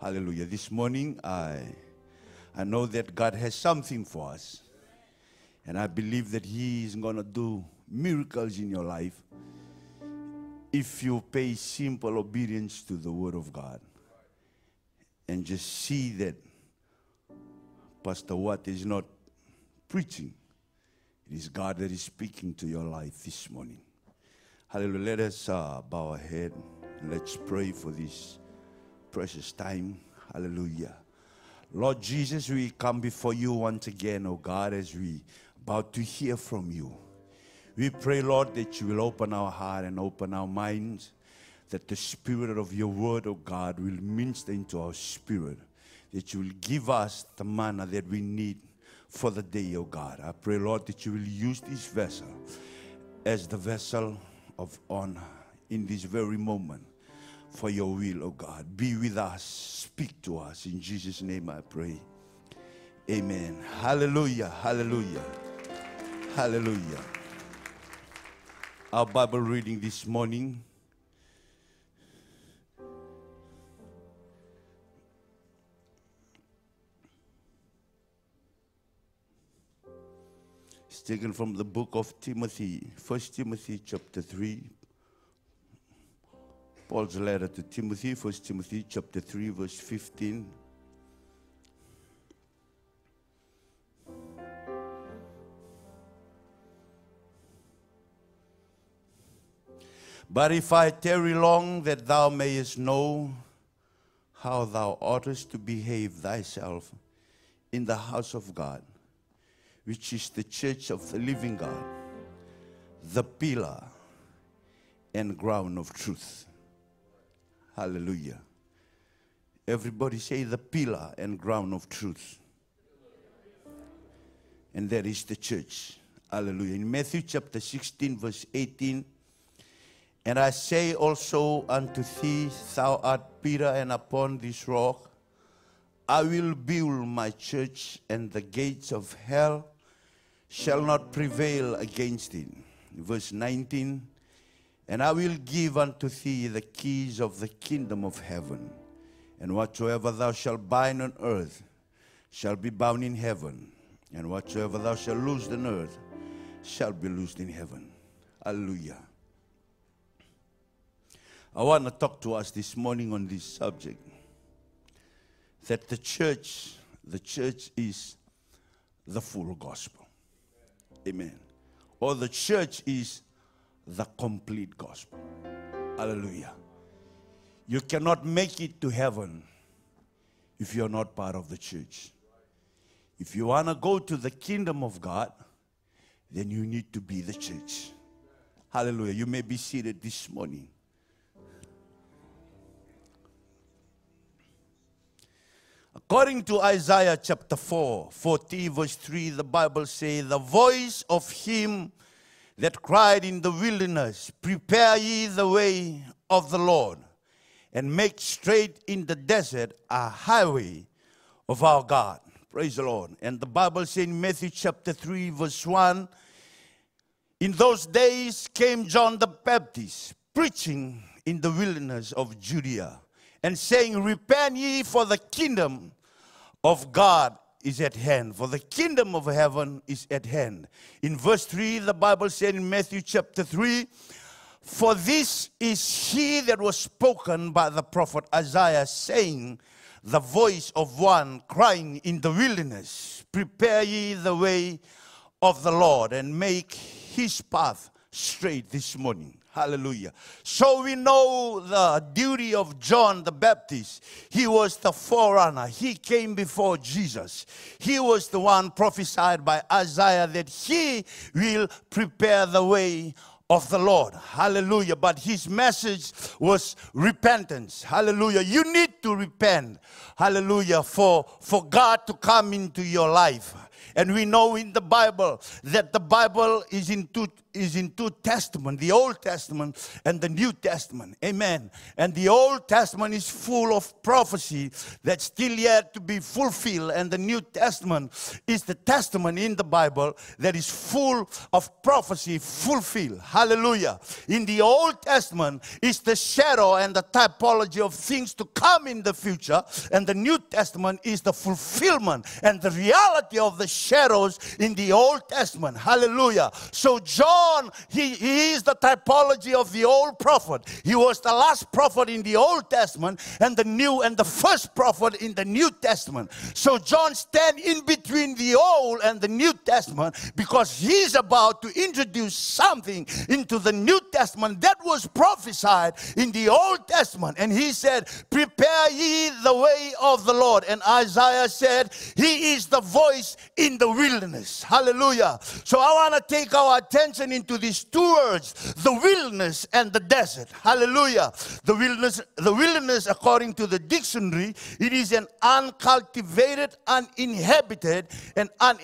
Hallelujah. This morning, I, I know that God has something for us. And I believe that He is going to do miracles in your life if you pay simple obedience to the Word of God and just see that Pastor Uate is not preaching, it is God that is speaking to your life this morning. Hallelujah. Let us uh, bow our head. Let's pray for this precious time. Hallelujah. Lord Jesus, we come before you once again, oh God, as we about to hear from you. We pray, Lord, that you will open our heart and open our minds, that the spirit of your word, oh God, will minister into our spirit, that you will give us the manna that we need for the day, oh God. I pray, Lord, that you will use this vessel as the vessel of honor in this very moment for your will, oh God. Be with us, speak to us. In Jesus' name I pray. Amen. Hallelujah, hallelujah, hallelujah. Our Bible reading this morning. taken from the book of Timothy, 1 Timothy chapter 3. Paul's letter to Timothy, 1 Timothy chapter 3, verse 15. But if I tarry long, that thou mayest know how thou oughtest to behave thyself in the house of God, which is the church of the living God, the pillar and ground of truth. Hallelujah. Everybody say the pillar and ground of truth. And that is the church. Hallelujah. In Matthew chapter 16, verse 18, and I say also unto thee, Thou art Peter, and upon this rock I will build my church, and the gates of hell shall not prevail against it. Verse 19 And I will give unto thee the keys of the kingdom of heaven, and whatsoever thou shalt bind on earth shall be bound in heaven, and whatsoever thou shalt loose on earth shall be loosed in heaven. Hallelujah. I want to talk to us this morning on this subject that the church, the church is the full gospel. Amen. Or the church is the complete gospel. Hallelujah. You cannot make it to heaven if you're not part of the church. If you want to go to the kingdom of God, then you need to be the church. Hallelujah. You may be seated this morning. According to Isaiah chapter 4, 40 verse 3, the Bible says, The voice of him that cried in the wilderness, Prepare ye the way of the Lord, and make straight in the desert a highway of our God. Praise the Lord. And the Bible says in Matthew chapter 3, verse 1, In those days came John the Baptist, preaching in the wilderness of Judea and saying, Repent ye, for the kingdom of God is at hand, for the kingdom of heaven is at hand. In verse 3, the Bible said in Matthew chapter 3, For this is he that was spoken by the prophet Isaiah, saying, The voice of one crying in the wilderness, Prepare ye the way of the Lord, and make his path straight this morning. Hallelujah. So we know the duty of John the Baptist. He was the forerunner. He came before Jesus. He was the one prophesied by Isaiah that he will prepare the way of the Lord. Hallelujah. But his message was repentance. Hallelujah. You need to repent. Hallelujah. For, for God to come into your life. And we know in the Bible that the Bible is in two is in two testament the old testament and the new testament amen and the old testament is full of prophecy that's still yet to be fulfilled and the new testament is the testament in the bible that is full of prophecy fulfilled Hallelujah. In the Old Testament is the shadow and the typology of things to come in the future, and the New Testament is the fulfillment and the reality of the shadows in the Old Testament. Hallelujah. So John, he, he is the typology of the old prophet. He was the last prophet in the Old Testament and the new and the first prophet in the New Testament. So John stand in between the Old and the New Testament because he's about to introduce something into the New Testament that was prophesied in the Old Testament. And he said, Prepare ye the way of the Lord. And Isaiah said, He is the voice in the wilderness. Hallelujah. So I want to take our attention into these two words the wilderness and the desert. Hallelujah. The wilderness, the wilderness, according to the dictionary, it is an uncultivated, uninhabited, and un,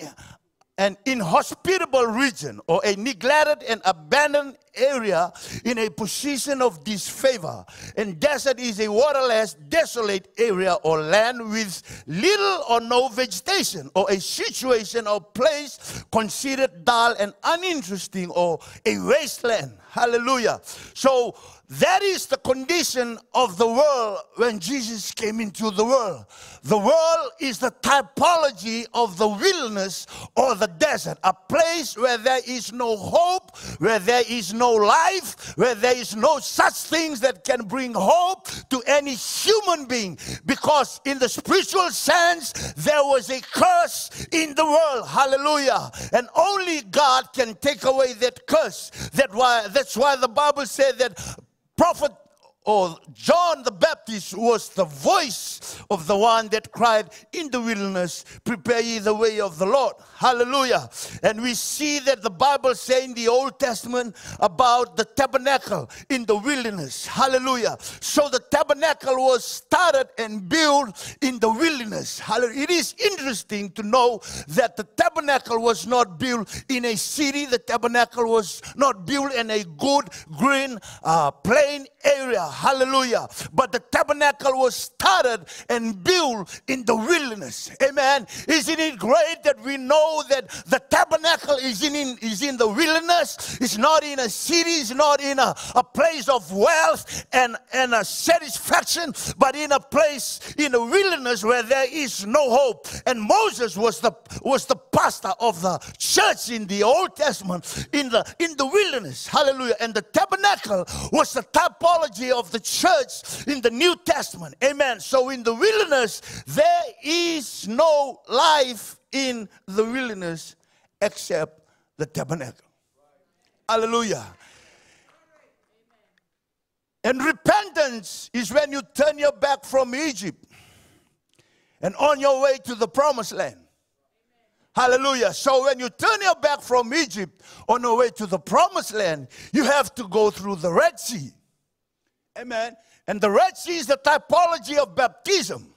an inhospitable region or a neglected and abandoned area in a position of disfavor. And desert is a waterless, desolate area or land with little or no vegetation or a situation or place considered dull and uninteresting or a wasteland. Hallelujah. So that is the condition of the world when Jesus came into the world. The world is the typology of the wilderness or the desert, a place where there is no hope, where there is no life, where there is no such things that can bring hope to any human being. Because in the spiritual sense, there was a curse in the world. Hallelujah. And only God can take away that curse. That why that's why the Bible said that prophet or John the Baptist was the voice of the one that cried in the wilderness, Prepare ye the way of the Lord. Hallelujah. And we see that the Bible say in the Old Testament about the tabernacle in the wilderness. Hallelujah. So the tabernacle was started and built in the wilderness. Hallelujah. It is interesting to know that the tabernacle was not built in a city, the tabernacle was not built in a good, green, uh, plain area. Hallelujah. But the tabernacle was started and built in the wilderness. Amen. Isn't it great that we know that the tabernacle is in, in is in the wilderness? It's not in a city, it's not in a, a place of wealth and, and a satisfaction, but in a place in the wilderness where there is no hope. And Moses was the was the pastor of the church in the Old Testament in the in the wilderness. Hallelujah. And the tabernacle was the typology of the church in the New Testament. Amen. So in the wilderness, there is no life in the wilderness except the tabernacle. Hallelujah. And repentance is when you turn your back from Egypt and on your way to the promised land. Hallelujah. So when you turn your back from Egypt on your way to the promised land, you have to go through the Red Sea. Amen. And the Red Sea is the typology of baptism.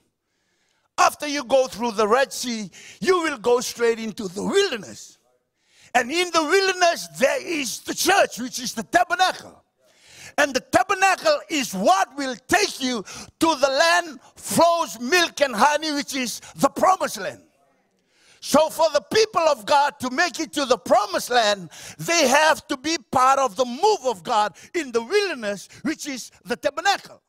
After you go through the Red Sea, you will go straight into the wilderness. And in the wilderness, there is the church, which is the tabernacle. And the tabernacle is what will take you to the land flows milk and honey, which is the promised land. So, for the people of God to make it to the promised land, they have to be part of the move of God in the wilderness, which is the tabernacle.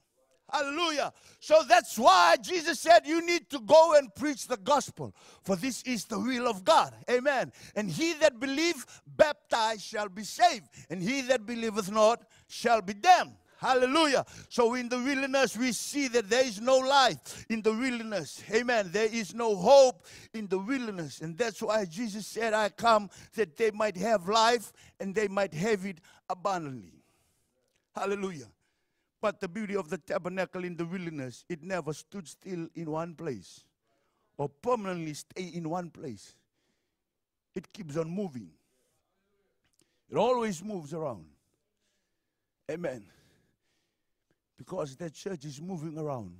Hallelujah. So that's why Jesus said, You need to go and preach the gospel, for this is the will of God. Amen. And he that believeth, baptized shall be saved, and he that believeth not shall be damned. Hallelujah. So in the wilderness, we see that there is no life in the wilderness. Amen. There is no hope in the wilderness. And that's why Jesus said, I come that they might have life and they might have it abundantly. Hallelujah. But the beauty of the tabernacle in the wilderness, it never stood still in one place or permanently stay in one place. It keeps on moving. It always moves around. Amen. Because that church is moving around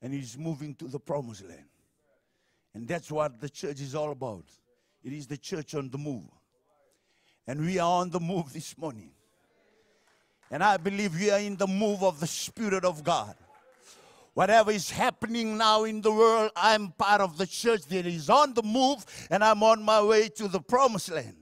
and is moving to the promised land. And that's what the church is all about. It is the church on the move. And we are on the move this morning. And I believe we are in the move of the Spirit of God. Whatever is happening now in the world, I'm part of the church that is on the move and I'm on my way to the promised land.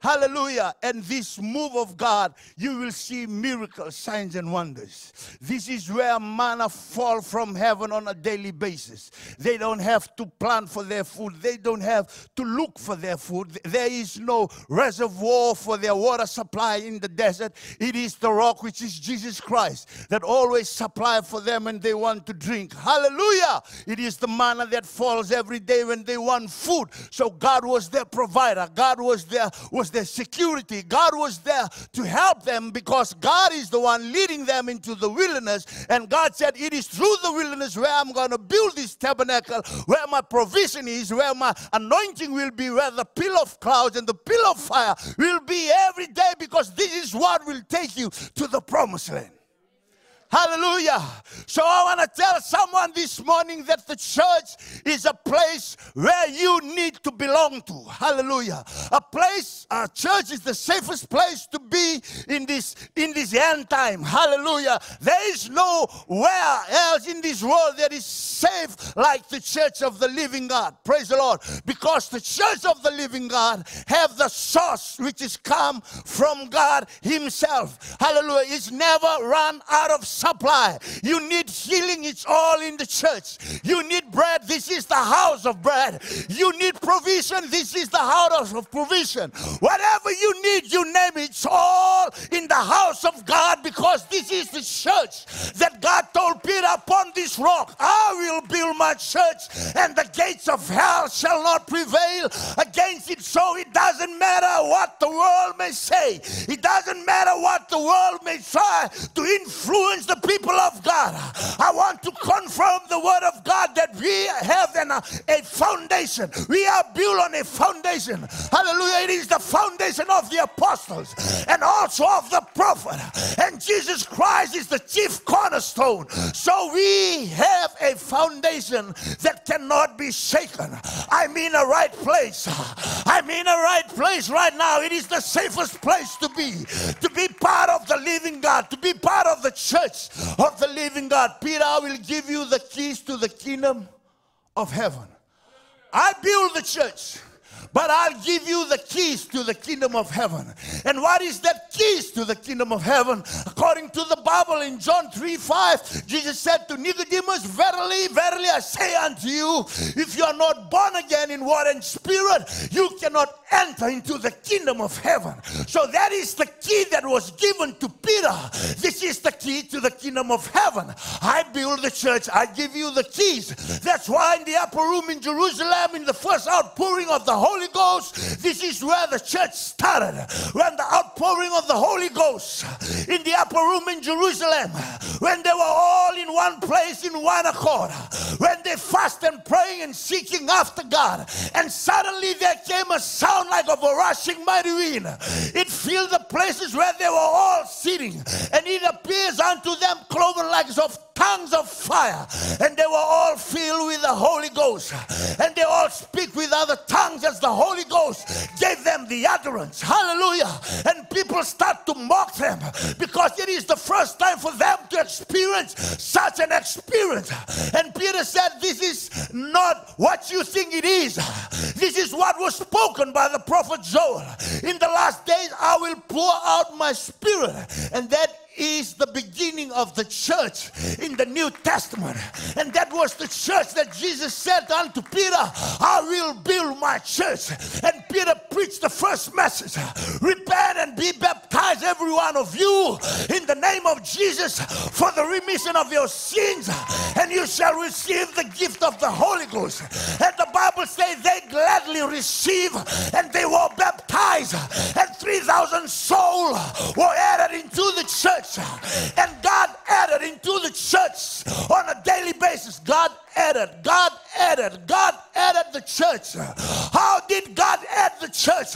Hallelujah. And this move of God, you will see miracles, signs, and wonders. This is where manna fall from heaven on a daily basis. They don't have to plan for their food. They don't have to look for their food. There is no reservoir for their water supply in the desert. It is the rock, which is Jesus Christ, that always supply for them when they want to drink. Hallelujah. It is the manna that falls every day when they want food. So God was their provider. God was their was their security. God was there to help them because God is the one leading them into the wilderness. And God said, It is through the wilderness where I'm going to build this tabernacle, where my provision is, where my anointing will be, where the pillar of clouds and the pillar of fire will be every day because this is what will take you to the promised land. Hallelujah. So I want to tell someone this morning that the church is a place where you need to belong to. Hallelujah. A place, a church is the safest place to be in this in this end time. Hallelujah. There is nowhere else in this world that is safe like the church of the living God. Praise the Lord. Because the church of the living God have the source which is come from God himself. Hallelujah. It's never run out of supply. You need healing, it's all in the church. You need bread, this is the house of bread. You need provision, this is the house of provision. Whatever you need, you name it, it's all in the house of God because this is the church that God told Peter upon this rock, I will build my church, and the gates of hell shall not prevail against it. So it doesn't matter what the world may say, it doesn't matter what the world may try to influence the people of God. I want to confirm the word of God that we have an, a foundation. We are built on a foundation. Hallelujah. It is the foundation of the apostles and also of the prophet. And Jesus Christ is the chief cornerstone. So we have a foundation that cannot be shaken. I'm in a right place. I'm in a right place right now. It is the safest place to be. To be part of the living God, to be part of the church of the living God. Peter, I will give you the keys to the kingdom of heaven. I build the church but I'll give you the keys to the kingdom of heaven. And what is that keys to the kingdom of heaven? According to the Bible in John 3 5, Jesus said to Nicodemus, Verily, verily, I say unto you, if you are not born again in water and spirit, you cannot enter into the kingdom of heaven. So that is the key that was given to Peter. This is the key to the kingdom of heaven. I build the church, I give you the keys. That's why in the upper room in Jerusalem, in the first outpouring of the Holy Ghost, this is where the church started. When the outpouring of the Holy Ghost in the upper room in Jerusalem, when they were all in one place, in one accord, when they fast and praying and seeking after God, and suddenly there came a sound like of a rushing mighty wind. It filled the places where they were all sitting, and it appears unto them cloven like of tongues of fire, and they were all filled with the Holy Ghost, and they all speak with other tongues as the Holy Ghost gave them the utterance. Hallelujah. And people start to mock them because it is the first time for them to experience such an experience. And Peter said, This is not what you think it is. This is what was spoken by the prophet Joel. In the last days, I will pour out my spirit, and that is the beginning of the church in the New Testament. And that was the church that Jesus said unto Peter, I will build my church. And Peter preached the first message Repent and be baptized, every one of you, in the name of Jesus for the remission of your sins, and you shall receive the gift of the Holy Ghost. And the Bible says they gladly receive and they were baptized, and 3,000 souls were added into the church church. And God added into the church on a daily basis. God added, God added, God added the church. How did God add the church?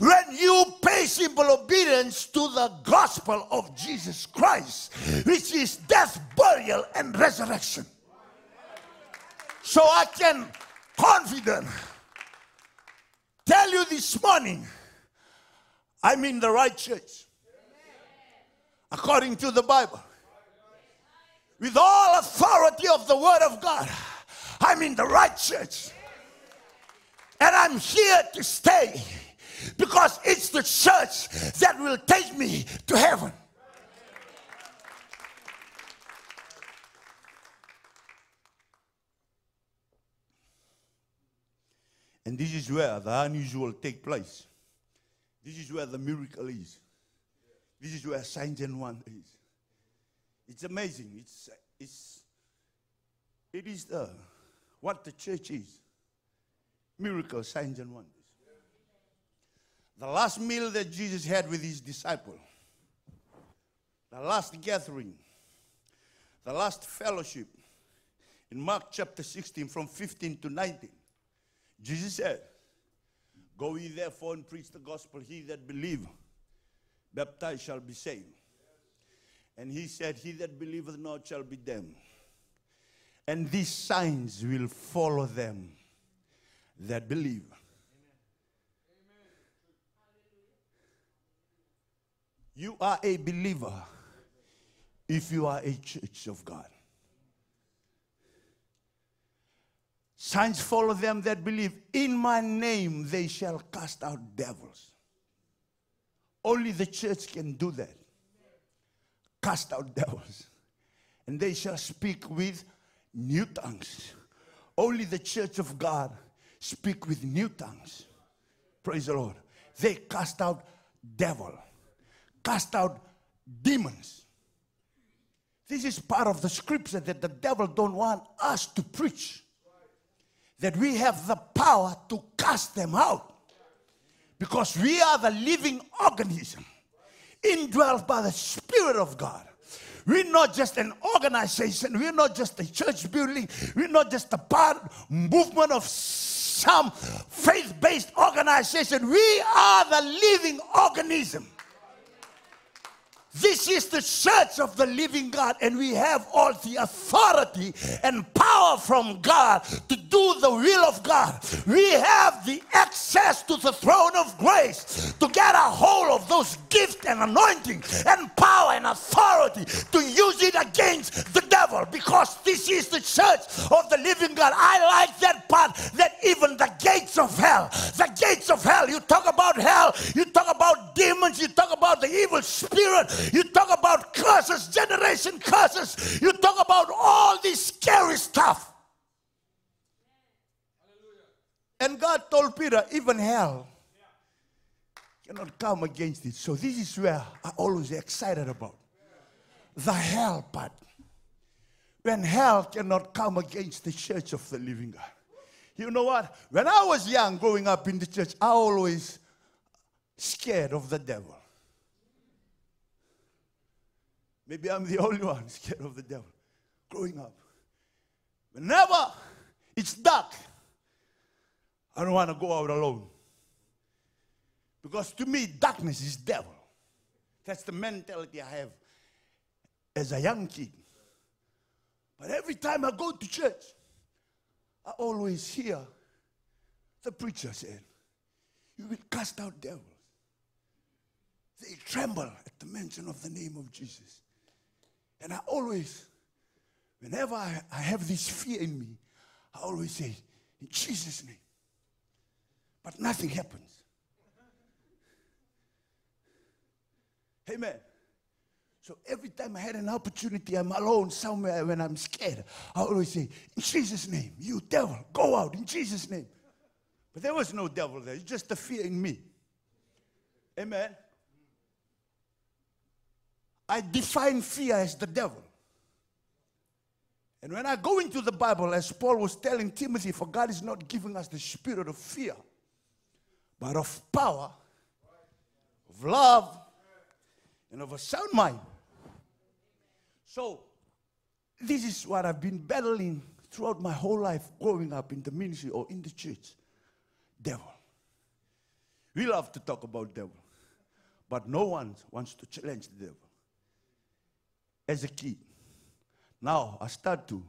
When you pay simple obedience to the gospel of Jesus Christ, which is death, burial, and resurrection. So I can confident tell you this morning, I'm in the right church according to the Bible. With all authority of the Word of God, I'm in the right church. And I'm here to stay. because it's the church that will take me to heaven. And this is where the unusual take place. This is where the miracle is. This is where and wonders is. It's amazing. It's, it's, it is the, what the church is. Miracles, signs and wonders. The last meal that Jesus had with his disciple, the last gathering, the last fellowship, in Mark chapter 16, from 15 to 19, Jesus said, Go ye therefore and preach the gospel. He that believe, baptized shall be saved. And he said, He that believeth not shall be damned. And these signs will follow them that believe. You are a believer if you are a church of God. Signs follow them that believe. In my name they shall cast out devils. Only the church can do that. Cast out devils. And they shall speak with new tongues. Only the church of God speak with new tongues. Praise the Lord. They cast out devil. Cast out demons. This is part of the scripture that the devil don't want us to preach that we have the power to cast them out because we are the living organism indwelt by the Spirit of God. We're not just an organization. We're not just a church building. We're not just a part movement of some faith-based organization. We are the living organism. This is the church of the living God, and we have all the authority and power from God to do the will of God. We have the access to the throne of grace to get a hold of those gifts and anointing and power and authority to use it against the devil because this is the church of the living God. I like that part that even the gates of hell, the gates of hell, you talk about hell, you talk about demons, you talk about the evil spirit you talk about curses, generation curses. You talk about all this scary stuff. And God told Peter, even hell cannot come against it. So this is where I always excited about. The hell part. When hell cannot come against the church of the living God. You know what? When I was young growing up in the church, I always scared of the devil. Maybe I'm the only one scared of the devil growing up. Whenever it's dark, I don't want to go out alone. Because to me, darkness is devil. That's the mentality I have as a young kid. But every time I go to church, I always hear the preacher saying, You will cast out devils. They tremble at the mention of the name of Jesus. And I always, whenever I, I have this fear in me, I always say, in Jesus' name. But nothing happens. Amen. So every time I had an opportunity, I'm alone somewhere when I'm scared, I always say, In Jesus' name, you devil, go out in Jesus' name. But there was no devil there, it's just the fear in me. Amen. I define fear as the devil. And when I go into the Bible, as Paul was telling Timothy, for God is not giving us the spirit of fear, but of power, of love, and of a sound mind. So, this is what I've been battling throughout my whole life growing up in the ministry or in the church. Devil. We love to talk about devil, but no one wants to challenge the devil as a kid. Now I start to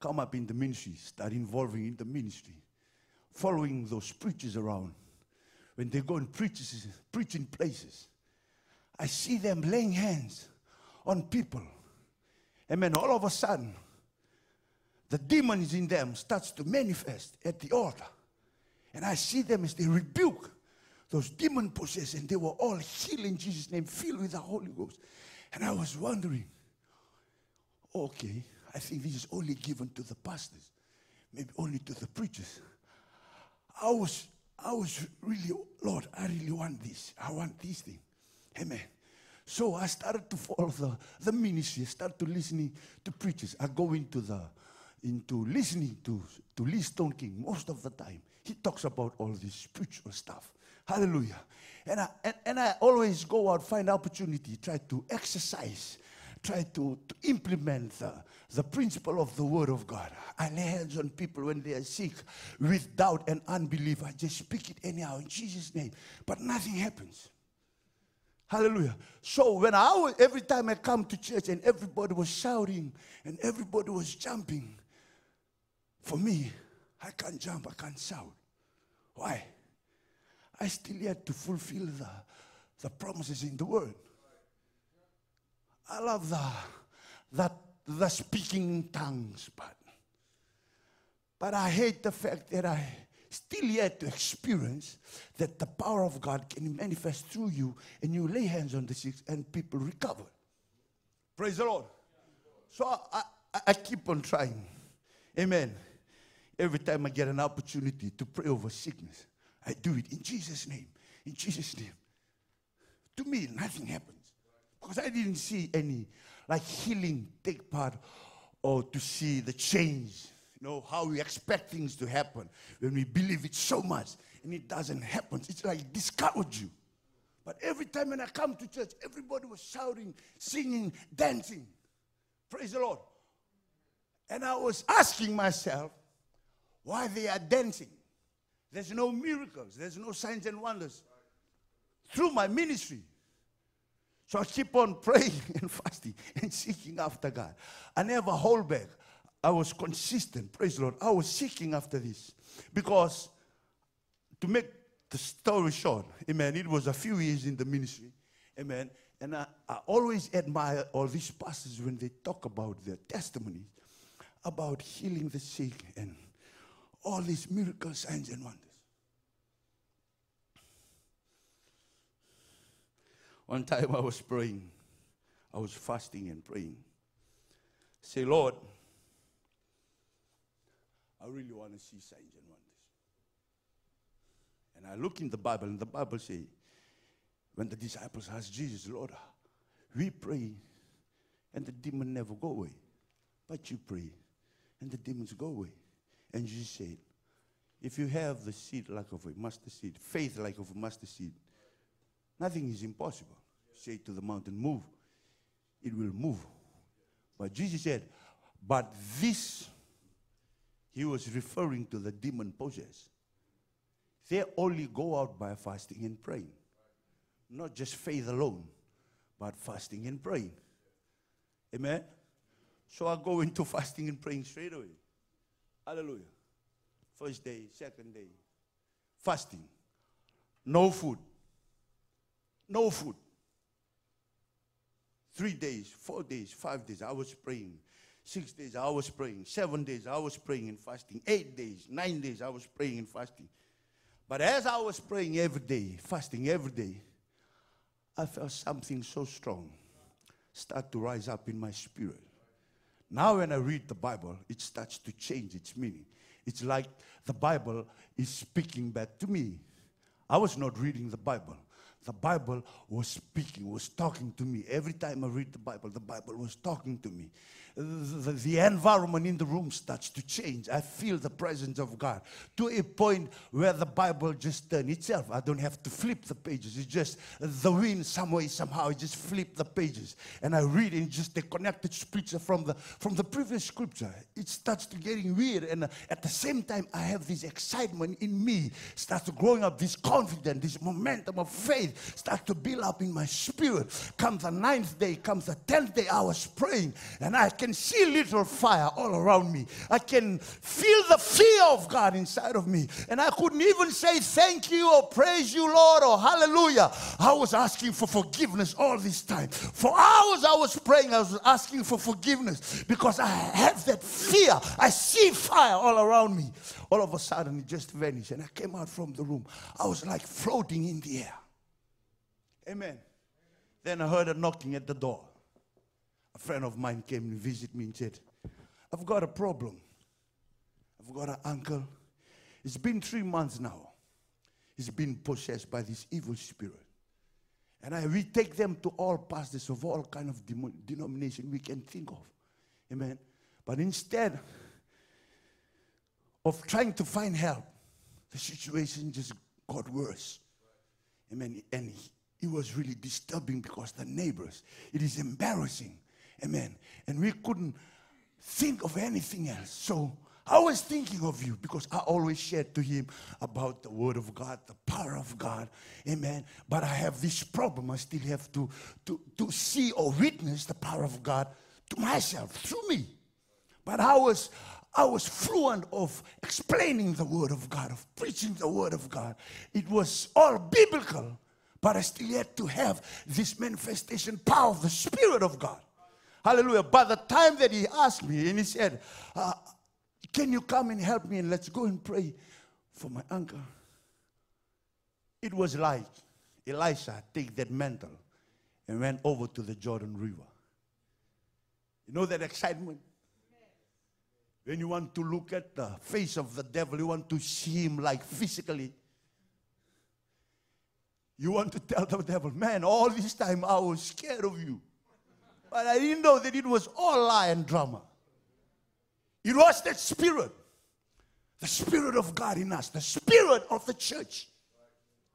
come up in the ministry, start involving in the ministry, following those preachers around. When they go and preach, preach in places, I see them laying hands on people. And then all of a sudden, the demons in them starts to manifest at the altar. And I see them as they rebuke those demon possessed, and they were all healed in Jesus' name, filled with the Holy Ghost. And I was wondering, okay, I think this is only given to the pastors, maybe only to the preachers. I was, I was really, Lord, I really want this. I want this thing. Amen. So I started to follow the, the ministry. I started to listening to preachers. I go into the into listening to, to Lee Stoneking most of the time. He talks about all this spiritual stuff. Hallelujah. And I, and, and I always go out, find opportunity, try to exercise, try to, to implement the, the principle of the Word of God. I lay hands on people when they are sick with doubt and unbelief. I just speak it anyhow in Jesus' name. But nothing happens. Hallelujah. So when I was, every time I come to church and everybody was shouting and everybody was jumping, for me, I can't jump, I can't shout. Why? I still yet to fulfill the, the promises in the word. I love the, that, the speaking tongues, but, but I hate the fact that I still yet to experience that the power of God can manifest through you and you lay hands on the sick and people recover. Praise the Lord. So I, I, I keep on trying. Amen. Every time I get an opportunity to pray over sickness, I do it in Jesus' name. In Jesus' name. To me, nothing happens. Because I didn't see any like healing take part or to see the change. You know, how we expect things to happen when we believe it so much and it doesn't happen. It's like discourage you. But every time when I come to church, everybody was shouting, singing, dancing. Praise the Lord. And I was asking myself, why they are dancing. There's no miracles, there's no signs and wonders through my ministry. So I keep on praying and fasting and seeking after God. I never hold back. I was consistent. Praise the Lord. I was seeking after this because to make the story short, amen, it was a few years in the ministry, amen. And I, I always admire all these pastors when they talk about their testimonies about healing the sick and all these miracles, signs, and wonders. One time I was praying, I was fasting and praying. Say, Lord, I really want to see signs and wonders. And I look in the Bible, and the Bible say, when the disciples asked Jesus, Lord, we pray, and the demon never go away. But you pray, and the demons go away. And Jesus said, if you have the seed like of a mustard seed, faith like of a mustard seed, nothing is impossible. Say to the mountain, move. It will move. But Jesus said, but this, he was referring to the demon possessed. They only go out by fasting and praying. Not just faith alone, but fasting and praying. Amen? So I go into fasting and praying straight away. Hallelujah. First day, second day. Fasting. No food. No food. Three days, four days, five days, I was praying. Six days, I was praying. Seven days, I was praying and fasting. Eight days, nine days, I was praying and fasting. But as I was praying every day, fasting every day, I felt something so strong start to rise up in my spirit. Now, when I read the Bible, it starts to change its meaning. It's like the Bible is speaking back to me. I was not reading the Bible. The Bible was speaking, was talking to me. Every time I read the Bible, the Bible was talking to me the, the environment in the room starts to change. I feel the presence of God to a point where the Bible just turns itself. I don't have to flip the pages. It's just the wind some way, somehow, it just flip the pages. And I read and just the connected scripture from the from the previous scripture. It starts to getting weird. And uh, at the same time, I have this excitement in me, starts growing up, this confidence, this momentum of faith start to build up in my spirit. Comes the ninth day, comes the tenth day, I was praying, and I can see little fire all around me. I can feel the fear of God inside of me. And I couldn't even say thank you or praise you, Lord, or hallelujah. I was asking for forgiveness all this time. For hours I was praying, I was asking for forgiveness because I have that fear. I see fire all around me. All of a sudden, it just vanished, and I came out from the room. I was like floating in the air. Amen. Then I heard a knocking at the door. A friend of mine came to visit me and said, I've got a problem. I've got an uncle. It's been three months now. He's been possessed by this evil spirit. And I, we take them to all pastors of all kind of denomination we can think of. Amen. But instead of trying to find help, the situation just got worse. Amen. And it was really disturbing because the neighbors, it is embarrassing. Amen. And we couldn't think of anything else. So I was thinking of you because I always shared to him about the Word of God, the power of God. Amen. But I have this problem. I still have to, to, to see or witness the power of God to myself through me. But I was I was fluent of explaining the Word of God, of preaching the Word of God. It was all biblical, but I still had to have this manifestation power of the Spirit of God. Hallelujah. By the time that he asked me and he said, uh, Can you come and help me and let's go and pray for my uncle? It was like Elisha take that mantle and went over to the Jordan River. You know that excitement? When you want to look at the face of the devil, you want to see him like physically. You want to tell the devil, man, all this time I was scared of you. But I didn't know that it was all lie and drama. It was that spirit, the spirit of God in us, the spirit of the church.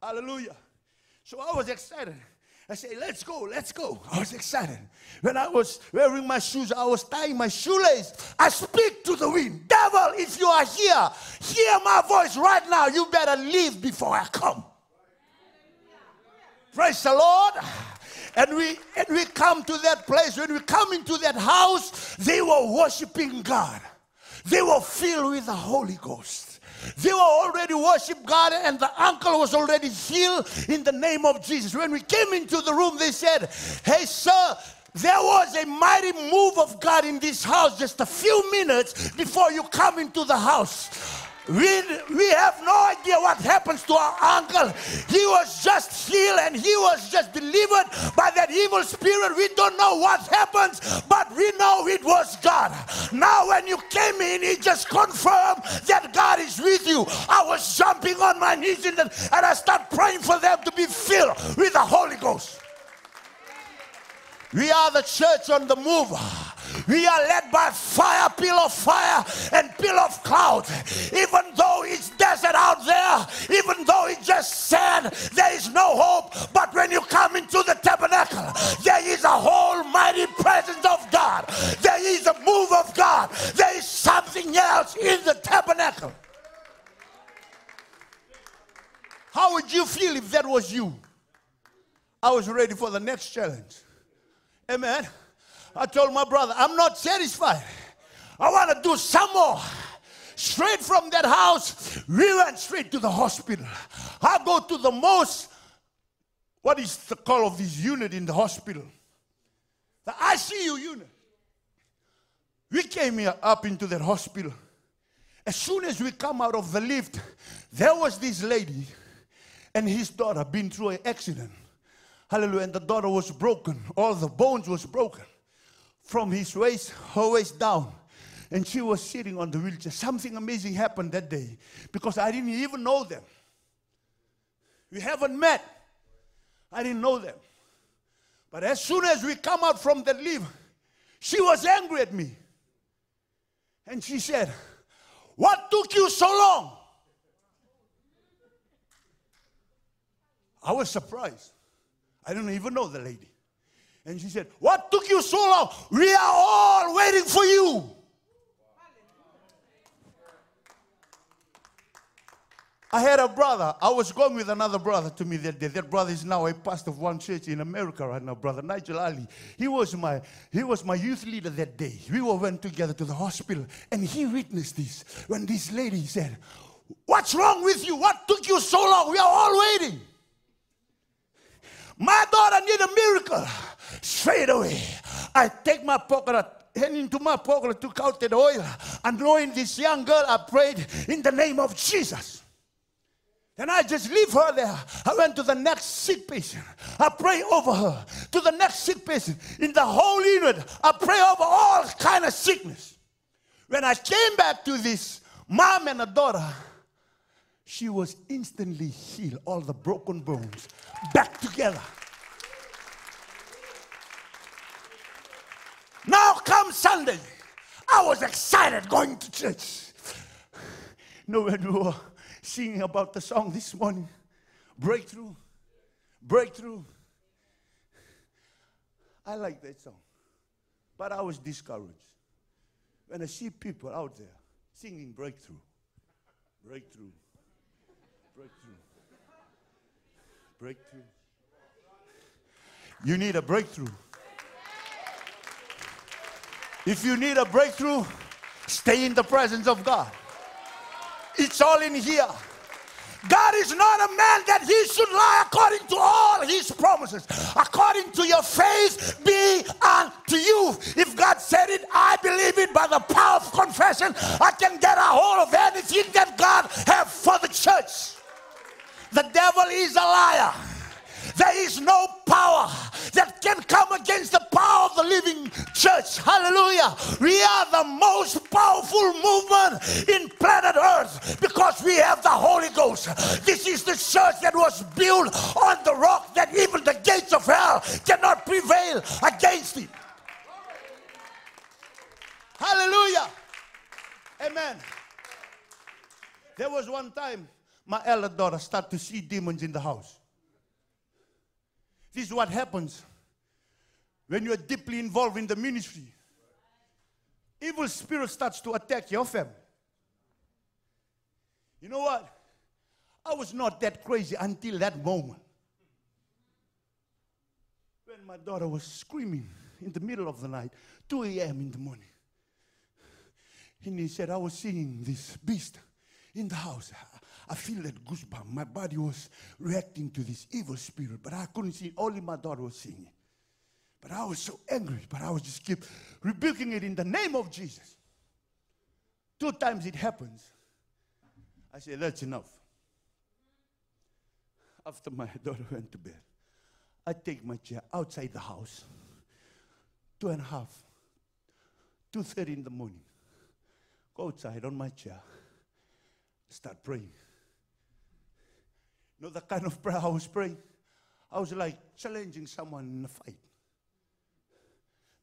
Hallelujah. So I was excited. I said, let's go, let's go. I was excited. When I was wearing my shoes, I was tying my shoelace. I speak to the wind. Devil, if you are here, hear my voice right now. You better leave before I come. Praise the Lord. And we and we come to that place. When we come into that house, they were worshiping God. They were filled with the Holy Ghost. They were already worship God, and the uncle was already healed in the name of Jesus. When we came into the room, they said, Hey, sir, there was a mighty move of God in this house just a few minutes before you come into the house. We, we have no idea what happens to our uncle. He was just healed and he was just delivered by that evil spirit. We don't know what happens, but we know it was God. Now, when you came in, he just confirmed that God is with you. I was jumping on my knees and I start praying for them to be filled with the Holy Ghost. We are the church on the move. We are led by fire, pillar of fire, and pillar of cloud. Even though it's desert out there, even though it's just sand, there is no hope. But when you come into the tabernacle, there is a whole mighty presence of God. There is a move of God. There is something else in the tabernacle. How would you feel if that was you? I was ready for the next challenge. Amen. I told my brother, I'm not satisfied. I want to do some more. Straight from that house, we went straight to the hospital. I go to the most, what is the call of this unit in the hospital? The ICU unit. We came here up into that hospital. As soon as we come out of the lift, there was this lady and his daughter been through an accident. Hallelujah. And the daughter was broken. All the bones was broken from his waist, her waist down. And she was sitting on the wheelchair. Something amazing happened that day because I didn't even know them. We haven't met. I didn't know them. But as soon as we come out from the lift, she was angry at me. And she said, What took you so long? I was surprised. I didn't even know the lady. And she said, What took you so long? We are all waiting for you. I had a brother. I was going with another brother to me that day. That brother is now a pastor of one church in America right now, brother Nigel Ali. He was my he was my youth leader that day. We all went together to the hospital, and he witnessed this when this lady said, "What's wrong with you? What took you so long? We are all waiting." My daughter need a miracle. Straight away, I take my pocket hand into my pocket, took out the oil, and knowing this young girl, I prayed in the name of Jesus. And I just leave her there. I went to the next sick patient. I pray over her. To the next sick patient. In the whole unit, I pray over all kind of sickness. When I came back to this mom and a daughter, she was instantly healed. All the broken bones back together. Now come Sunday. I was excited going to church. No, when we were singing about the song this morning Breakthrough. Breakthrough. I like that song. But I was discouraged when I see people out there singing breakthrough. Breakthrough. Breakthrough. Breakthrough. You need a breakthrough. If you need a breakthrough, stay in the presence of God. It's all in here. God is not a man that he should lie according to all his promises. According to your faith be unto you. If God said it, I believe it by the power of confession. I can get a hold of anything that God have for the church. The devil is a liar. There is no power that can come against the power of the living church. Hallelujah. We are the most powerful movement in planet Earth because we have the Holy Ghost. This is the church that was built on the rock that even the gates of hell cannot prevail against it. Hallelujah. Amen. There was one time my elder daughter started to see demons in the house. This is what happens when you are deeply involved in the ministry. Evil spirit starts to attack your family. You know what? I was not that crazy until that moment. When my daughter was screaming in the middle of the night, 2 a.m. in the morning. And he said, I was seeing this beast in the house. I feel that goosebump. My body was reacting to this evil spirit, but I couldn't see it. Only my daughter was seeing it. But I was so angry, but I was just keep rebuking it in the name of Jesus. Two times it happens. I said, that's enough. After my daughter went to bed, I take my chair outside the house, two and a half, two thirty in the morning. Go outside on my chair, start praying know the kind of prayer I was praying? I was like challenging someone in a fight.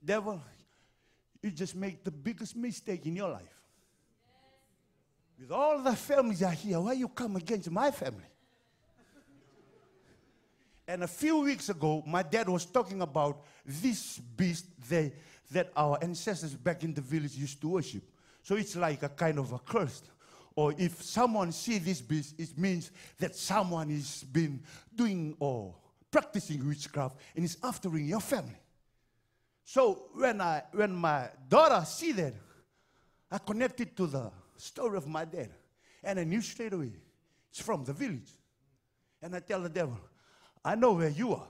Devil, you just make the biggest mistake in your life. With all the families are here, why you come against my family? And a few weeks ago, my dad was talking about this beast they, that our ancestors back in the village used to worship. So it's like a kind of a curse or if someone see this beast, it means that someone has been doing or practicing witchcraft and is aftering your family. So when I when my daughter see that, I connected to the story of my dad. And I knew straight away it's from the village. And I tell the devil, I know where you are.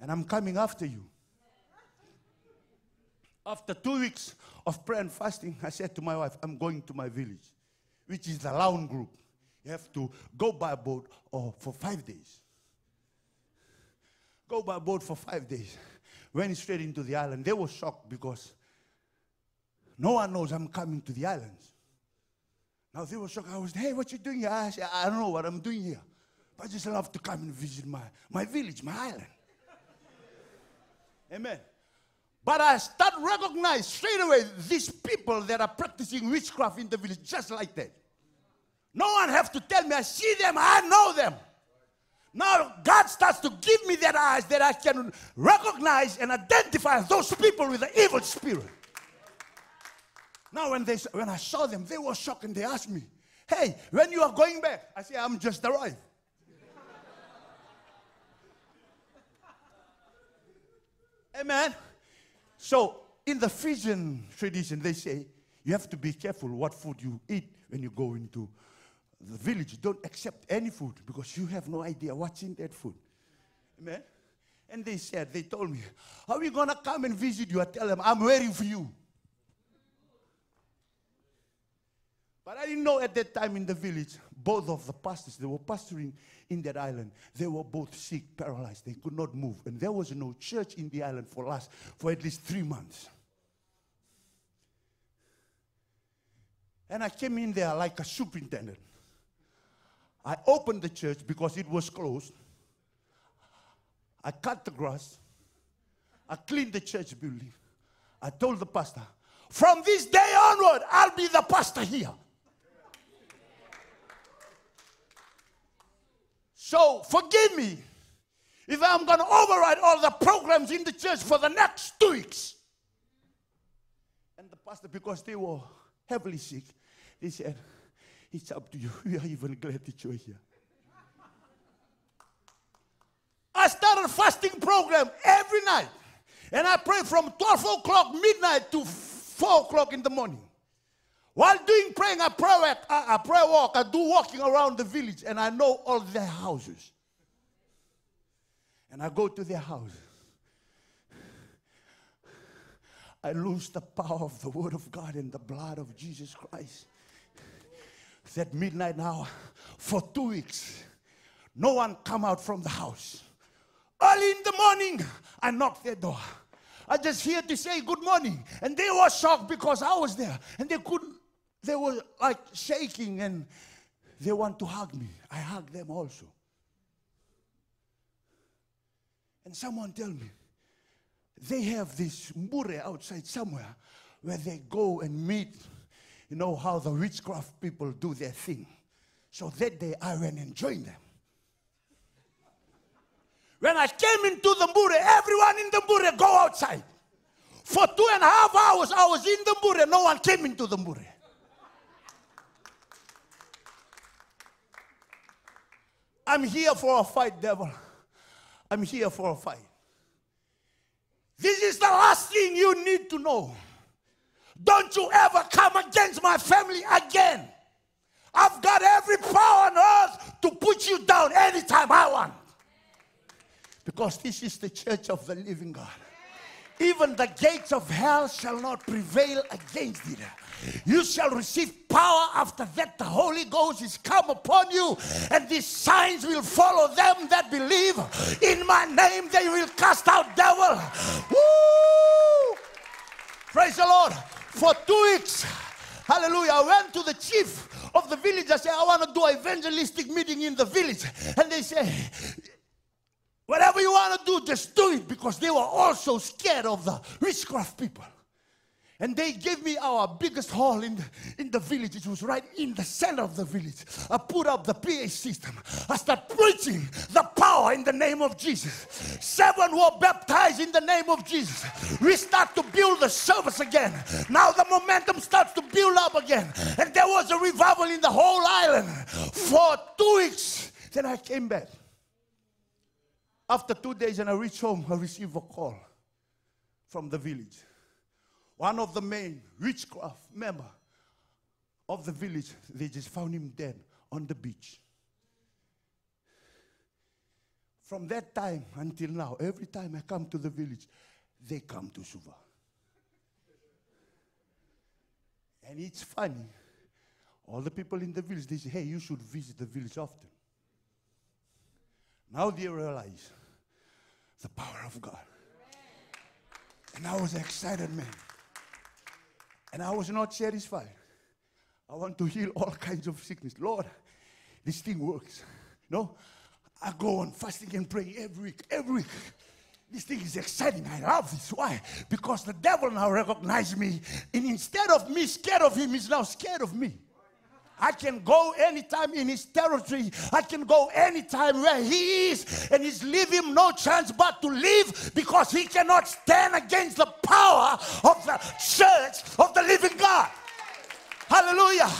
And I'm coming after you. After two weeks of prayer and fasting, I said to my wife, I'm going to my village which is the Lau group. You have to go by boat or for five days. Go by boat for five days. Went straight into the island. They were shocked because no one knows I'm coming to the islands. Now they were shocked. I was, hey, what you doing here? I said, I don't know what I'm doing here. But I just love to come and visit my, my village, my island. Amen. But I start recognize straight away these people that are practicing witchcraft in the village, just like that. No one have to tell me. I see them. I know them. Now God starts to give me that eyes that I can recognize and identify those people with the evil spirit. Now when they when I saw them, they were shocked and they asked me, Hey, when you are going back, I say, I'm just arrived. Amen. So, in the Fijian tradition, they say you have to be careful what food you eat when you go into the village. Don't accept any food because you have no idea what's in that food. Amen. And they said, they told me, Are we going to come and visit you? I tell them, I'm waiting for you. But I didn't know at that time in the village, both of the pastors, they were pastoring in that island. They were both sick, paralyzed. They could not move. And there was no church in the island for last for at least three months. And I came in there like a superintendent. I opened the church because it was closed. I cut the grass. I cleaned the church building. I told the pastor, from this day onward, I'll be the pastor here. So forgive me if I'm going to override all the programs in the church for the next two weeks. And the pastor, because they were heavily sick, they said, It's up to you. We are even glad that you're here. I started a fasting program every night. And I pray from 12 o'clock midnight to 4 o'clock in the morning. While doing praying, I pray, I, I pray walk, I do walking around the village, and I know all their houses. And I go to their house. I lose the power of the word of God and the blood of Jesus Christ. That midnight hour, for two weeks, no one come out from the house. Early in the morning, I knock their door. I just here to say good morning. And they were shocked because I was there. And they couldn't they were like shaking and they want to hug me. I hug them also. And someone tell me, they have this bure outside somewhere where they go and meet, you know, how the witchcraft people do their thing. So that day I went and joined them. When I came into the bure, everyone in the bure go outside. For two and a half hours, I was in the bure, no one came into the bure. I'm here for a fight, devil. I'm here for a fight. This is the last thing you need to know. Don't you ever come against my family again. I've got every power on earth to put you down anytime I want. Because this is the church of the living God. Even the gates of hell shall not prevail against it. You shall receive power after that the Holy Ghost is come upon you, and these signs will follow them that believe. In my name they will cast out devil. Woo! Praise the Lord. For two weeks, hallelujah, I went to the chief of the village. I said, I want to do evangelistic meeting in the village. And they say, whatever you want to do, just do it because they were also scared of the witchcraft people. And they gave me our biggest hall in the, in the village. It was right in the center of the village. I put up the PA system. I start preaching the power in the name of Jesus. Seven were baptized in the name of Jesus. We start to build the service again. Now the momentum starts to build up again. And there was a revival in the whole island for two weeks. Then I came back. After two days and I reached home, I received a call from the village one of the main witchcraft uh, member of the village, they just found him dead on the beach. From that time until now, every time I come to the village, they come to Suva. And it's funny. All the people in the village, they say, hey, you should visit the village often. Now they realize the power of God. And I was excited, man. And I was not satisfied. I want to heal all kinds of sickness. Lord, this thing works. No? I go on fasting and praying every week, every week. This thing is exciting. I love this. Why? Because the devil now recognizes me. And instead of me scared of him, he's now scared of me. I can go anytime in his territory. I can go anytime where he is. And he's leaving no chance but to live because he cannot stand against the power of the church of the living God. Hallelujah.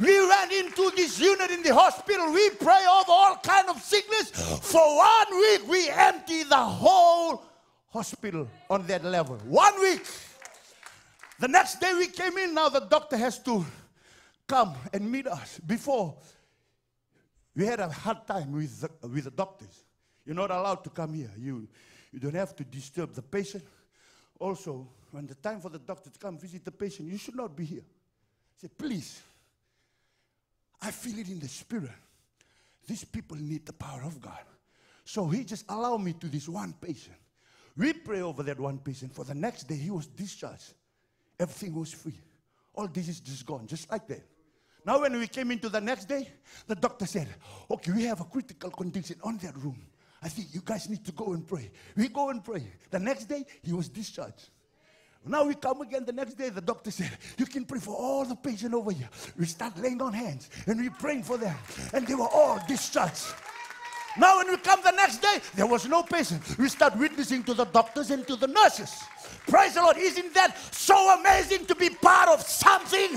We ran into this unit in the hospital. We pray over all kind of sickness. For one week, we empty the whole hospital on that level. One week. The next day we came in, now the doctor has to come and meet us. Before, we had a hard time with the, with the doctors. You're not allowed to come here. You, you don't have to disturb the patient. Also, when the time for the doctor to come visit the patient, you should not be here. Say, please, I feel it in the spirit. These people need the power of God. So he just allowed me to this one patient. We pray over that one patient. For the next day, he was discharged. Everything was free. All this is just gone, just like that. Now, when we came into the next day, the doctor said, Okay, we have a critical condition on that room. I think you guys need to go and pray. We go and pray. The next day, he was discharged. Now we come again the next day. The doctor said, You can pray for all the patients over here. We start laying on hands and we praying for them. And they were all discharged. Now, when we come the next day, there was no patient. We start witnessing to the doctors and to the nurses. Praise the Lord. Isn't that so amazing to be part of something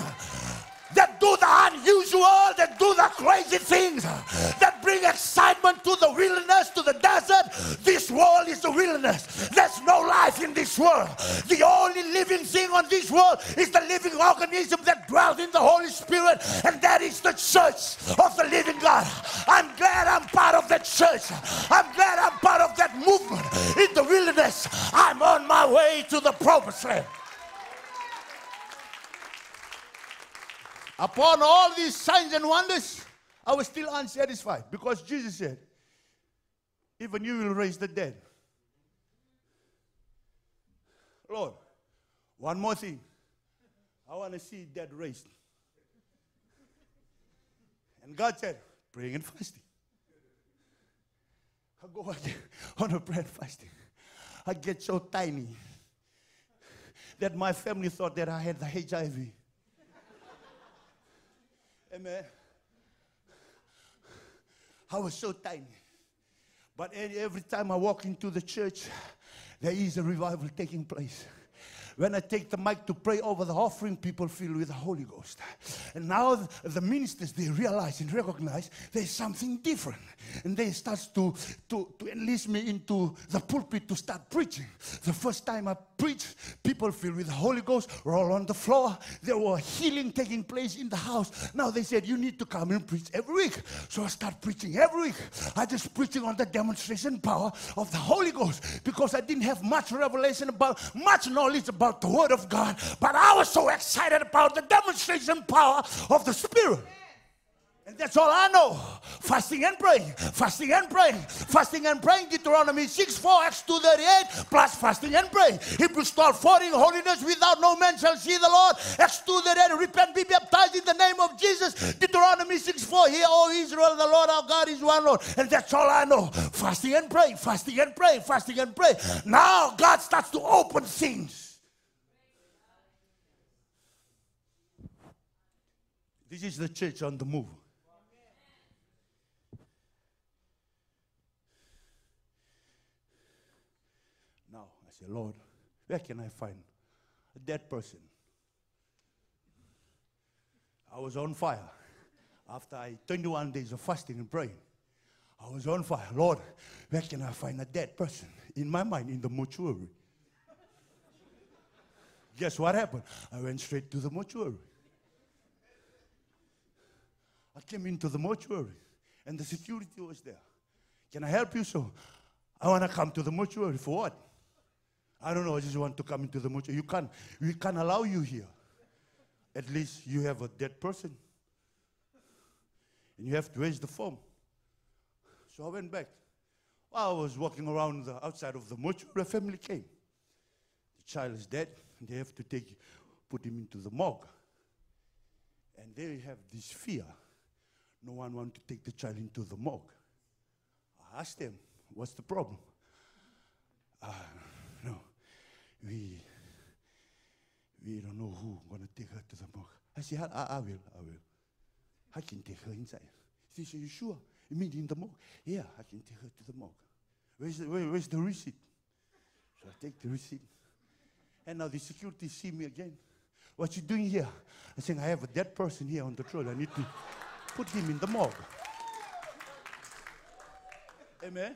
the crazy things, that bring excitement to the wilderness, to the desert. This world is the wilderness. There's no life in this world. The only living thing on this world is the living organism that dwells in the Holy Spirit, and that is the church of the living God. I'm glad I'm part of that church. I'm glad I'm part of that movement in the wilderness. I'm on my way to the promised land. Upon all these signs and wonders, I was still unsatisfied because Jesus said, Even you will raise the dead. Lord, one more thing. I want to see dead raised. And God said, Praying and fasting. I go out on a prayer and fasting. I get so tiny that my family thought that I had the HIV. Amen. I was so tiny. But every time I walk into the church, there is a revival taking place. When I take the mic to pray over the offering, people fill with the Holy Ghost. And now the ministers, they realize and recognize there's something different. And they start to, to, to enlist me into the pulpit to start preaching. The first time I preached, people filled with the Holy Ghost roll on the floor. There were healing taking place in the house. Now they said, you need to come and preach every week. So I start preaching every week. I just preaching on the demonstration power of the Holy Ghost because I didn't have much revelation about, much knowledge about about the Word of God, but I was so excited about the demonstration power of the Spirit. And that's all I know. Fasting and praying. Fasting and praying. Fasting and praying. Deuteronomy 6 4, Acts 2 38, plus fasting and praying. Hebrews 12 40, holiness without no man shall see the Lord. Acts 2 38, repent, be baptized in the name of Jesus. Deuteronomy 6 4, hear, O Israel, the Lord our God is one Lord. And that's all I know. Fasting and praying, fasting and praying, fasting and praying. Now God starts to open things. This is the church on the move. Now I say, Lord, where can I find a dead person? I was on fire after I 21 days of fasting and praying. I was on fire. Lord, where can I find a dead person? In my mind, in the mortuary. Guess what happened? I went straight to the mortuary. I came into the mortuary and the security was there. Can I help you? So I want to come to the mortuary for what? I don't know. I just want to come into the mortuary. You can't. We can't allow you here. At least you have a dead person, and you have to raise the form. So I went back. While I was walking around the outside of the mortuary, a family came. The child is dead, and they have to take, put him into the morgue. And they have this fear no one wanted to take the child into the morgue. I asked them, what's the problem? Uh, no, we, we don't know who going to take her to the morgue. I said, I, I, will, I will. I can take her inside. She said, you sure? You mean in the morgue? Yeah, I can take her to the morgue. Where's the, where, where's the receipt? So I take the receipt. And now the security see me again. What you doing here? I saying, I have a dead person here on the road. I need to put him in the morgue. Amen.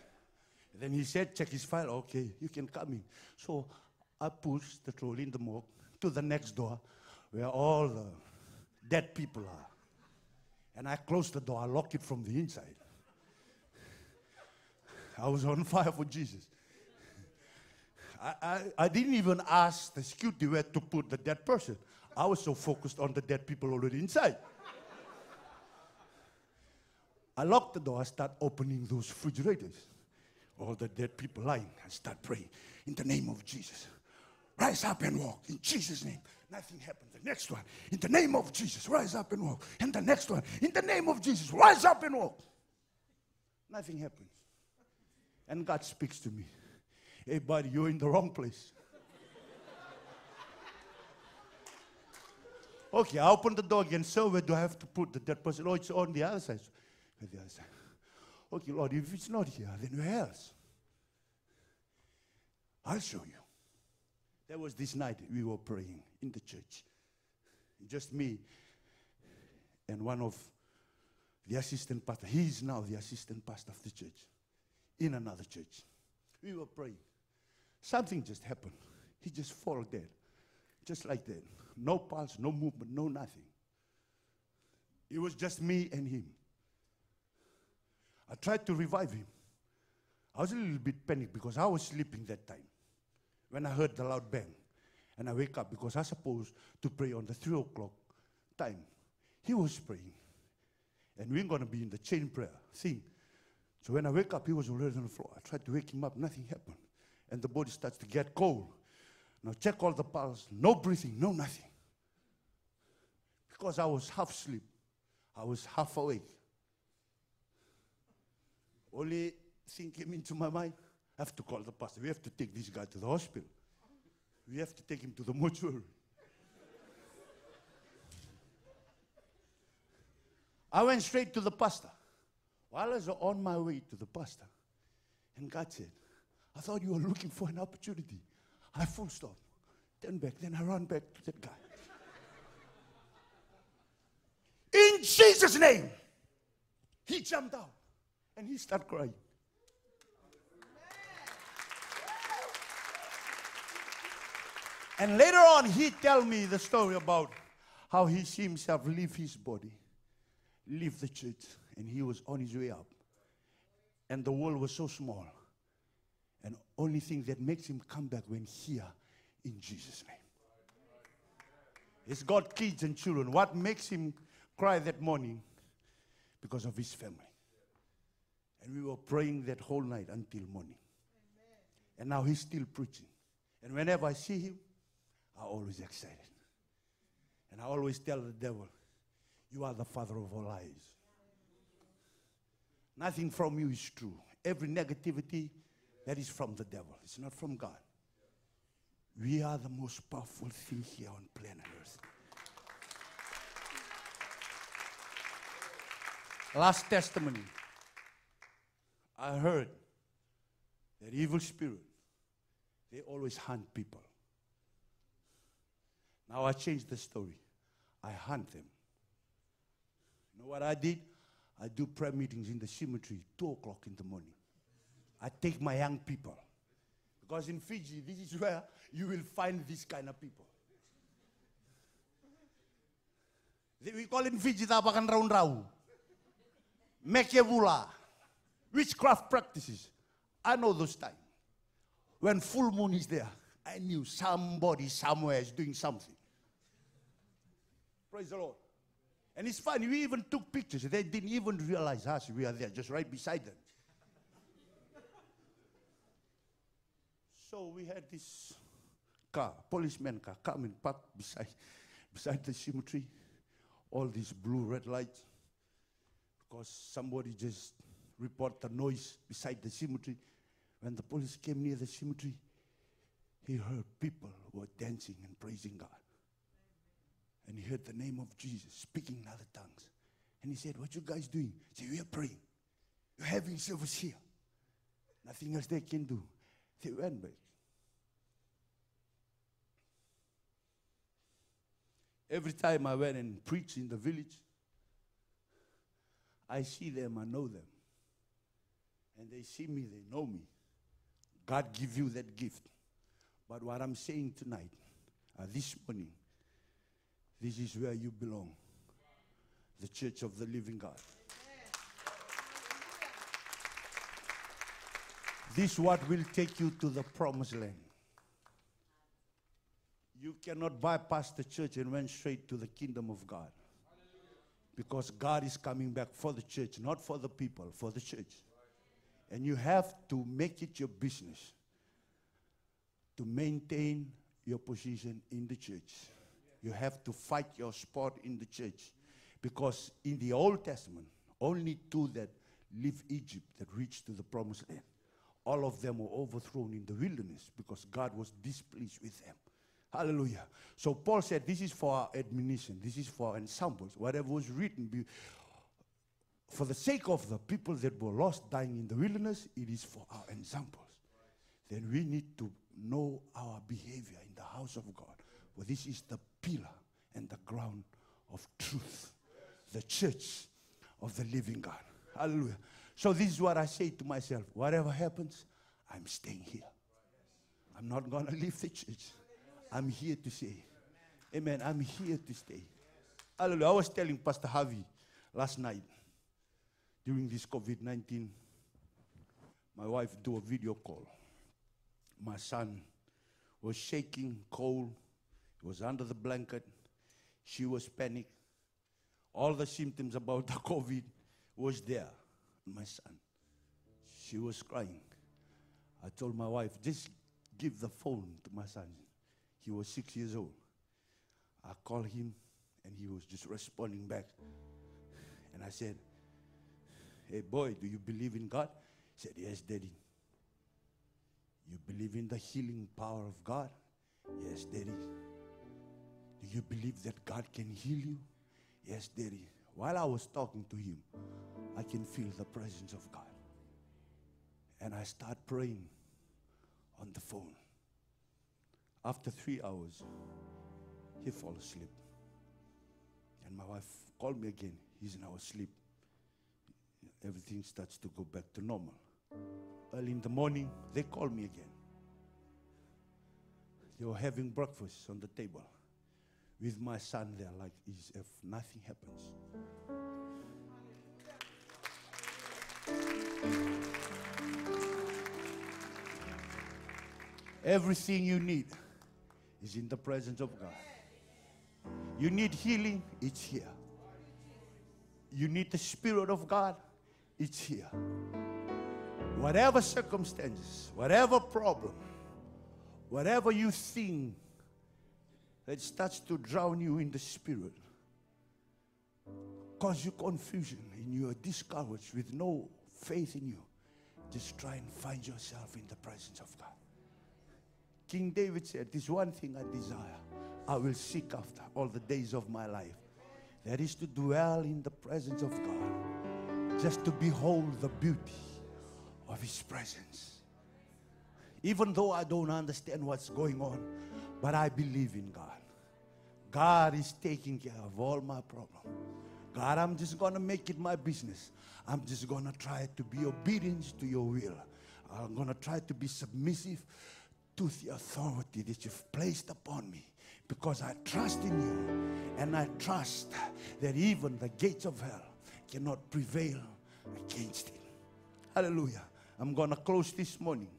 then he said, check his file. Okay, you can come in. So I pushed the trolley in the morgue to the next door where all the dead people are. And I closed the door. I locked it from the inside. I was on fire for Jesus. I, I, I didn't even ask the security where to put the dead person. I was so focused on the dead people already inside. I locked the door, I start opening those refrigerators. All the dead people lying. I start praying in the name of Jesus. Rise up and walk in Jesus' name. Nothing happened. The next one, in the name of Jesus, rise up and walk. And the next one, in the name of Jesus, rise up and walk. Nothing happens. And God speaks to me. Hey, buddy, you're in the wrong place. okay, I open the door again. So where do I have to put the dead person? Oh, it's on the other side. Okay, Lord, if it's not here, then where else? I'll show you. There was this night we were praying in the church. Just me and one of the assistant pastor. He is now the assistant pastor of the church in another church. We were praying. Something just happened. He just fell dead. Just like that. No pulse, no movement, no nothing. It was just me and him. I tried to revive him. I was a little bit panicked because I was sleeping that time when I heard the loud bang. And I wake up because I supposed to pray on the three o'clock time. He was praying. And we're going to be in the chain prayer thing. So when I wake up, he was already on the floor. I tried to wake him up, nothing happened. And the body starts to get cold. Now check all the pulse, no breathing, no nothing. Because I was half asleep, I was half awake. Only thing came into my mind, I have to call the pastor. We have to take this guy to the hospital. We have to take him to the mortuary. I went straight to the pastor. While I was on my way to the pastor, and God said, I thought you were looking for an opportunity. I full stop. Turn back. Then I run back to that guy. In Jesus' name, he jumped out and he started crying. And later on, he tell me the story about how he see himself leave his body, leave the church, and he was on his way up. And the world was so small. And only thing that makes him come back when here in Jesus' name. He's got kids and children. What makes him cry that morning? Because of his family. And we were praying that whole night until morning. Amen. And now he's still preaching. And whenever I see him, I'm always excited. And I always tell the devil, You are the father of all lies. Nothing from you is true. Every negativity that is from the devil, it's not from God. We are the most powerful thing here on planet Earth. Last testimony. I heard that evil spirit, they always hunt people. Now I changed the story. I hunt them. You know what I did? I do prayer meetings in the cemetery, 2 o'clock in the morning. I take my young people. Because in Fiji, this is where you will find this kind of people. We call in Fiji tapakan raun rau. Mekevula. Witchcraft practices. I know those times. When full moon is there, I knew somebody somewhere is doing something. Praise the Lord. And it's funny, we even took pictures. They didn't even realize us. We are there, just right beside them. so we had this car, policeman car, coming park beside, beside the cemetery. All these blue red lights. Because somebody just report the noise beside the cemetery. When the police came near the cemetery, he heard people were dancing and praising God and he heard the name of Jesus speaking in other tongues. And he said, What you guys doing? He said, We are praying. You're having service here. Nothing else they can do. They went back. Every time I went and preached in the village, I see them, I know them. And they see me, they know me. God give you that gift. But what I'm saying tonight, uh, this morning, this is where you belong. The church of the living God. This what will take you to the promised land. You cannot bypass the church and went straight to the kingdom of God. Because God is coming back for the church, not for the people, for the church. And you have to make it your business to maintain your position in the church. You have to fight your spot in the church. Because in the Old Testament, only two that leave Egypt that reached to the promised land all of them were overthrown in the wilderness because God was displeased with them. Hallelujah. So Paul said, This is for our admonition, this is for ensamples. Whatever was written, for the sake of the people that were lost, dying in the wilderness, it is for our examples. Then we need to know our behavior in the house of God. For this is the pillar and the ground of truth, the church of the living God. Hallelujah. So this is what I say to myself whatever happens, I'm staying here. I'm not going to leave the church. I'm here to stay. Amen. I'm here to stay. Hallelujah. I was telling Pastor Harvey last night during this COVID 19, my wife do a video call. My son was shaking, cold, he was under the blanket. She was panicked. All the symptoms about the COVID was there my son. She was crying. I told my wife, just give the phone to my son. He was six years old. I called him and he was just responding back. And I said, Hey boy, do you believe in God? He said, Yes, daddy. You believe in the healing power of God? Yes, daddy. Do you believe that God can heal you? Yes, daddy. While I was talking to him, I can feel the presence of God. And I start praying on the phone. After three hours, he fall asleep. And my wife called me again. He's now asleep. Everything starts to go back to normal. Early in the morning, they call me again. They were having breakfast on the table with my son there, like if nothing happens. Everything you need is in the presence of God. You need healing, it's here. You need the Spirit of God, it's here. Whatever circumstances, whatever problem, whatever you think that starts to drown you in the Spirit, cause you confusion and you are discouraged with no faith in you, just try and find yourself in the presence of God. King David said, This one thing I desire, I will seek after all the days of my life. That is to dwell in the presence of God, just to behold the beauty of His presence. Even though I don't understand what's going on, but I believe in God. God is taking care of all my problems. God, I'm just going to make it my business. I'm just going to try to be obedient to your will. I'm going to try to be submissive to the authority that you've placed upon me because I trust in you and I trust that even the gates of hell cannot prevail against him. Hallelujah. I'm going to close this morning.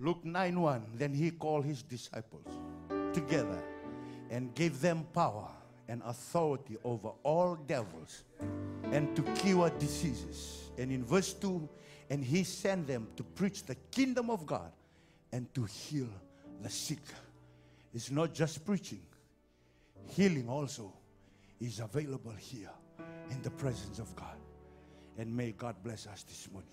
Luke 9 1. Then he called his disciples together and gave them power and authority over all devils and to cure diseases. And in verse 2, and he sent them to preach the kingdom of God and to heal the sick. It's not just preaching, healing also is available here in the presence of God. And may God bless us this morning.